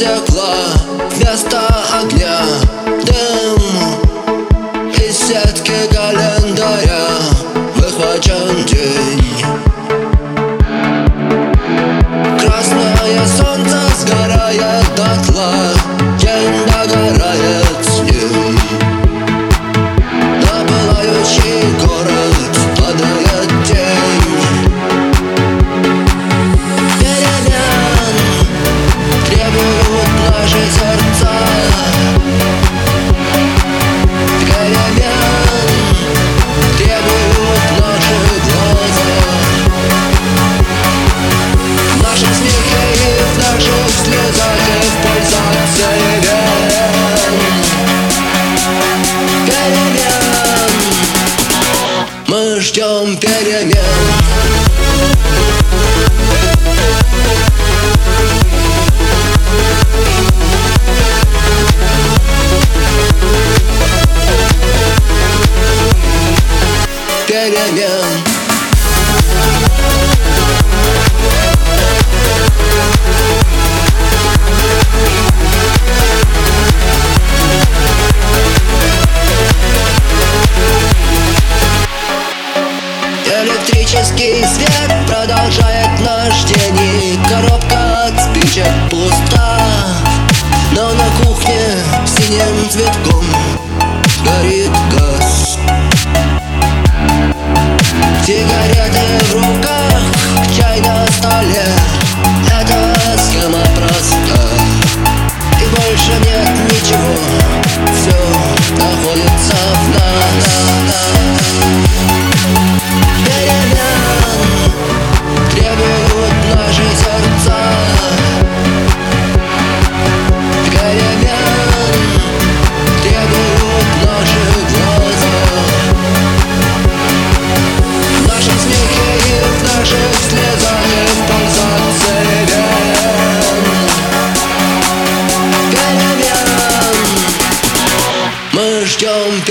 Стекла Вместо огня дым Из сетки календаря выхвачен день Мы ждем перемен перемен Электрический свет продолжает наш день И коробка от спичек пуста Но на кухне синим цветком горит газ. Сигареты в руках, чай на столе Эта схема проста. И больше нет ничего Все находится в нас Мы ждем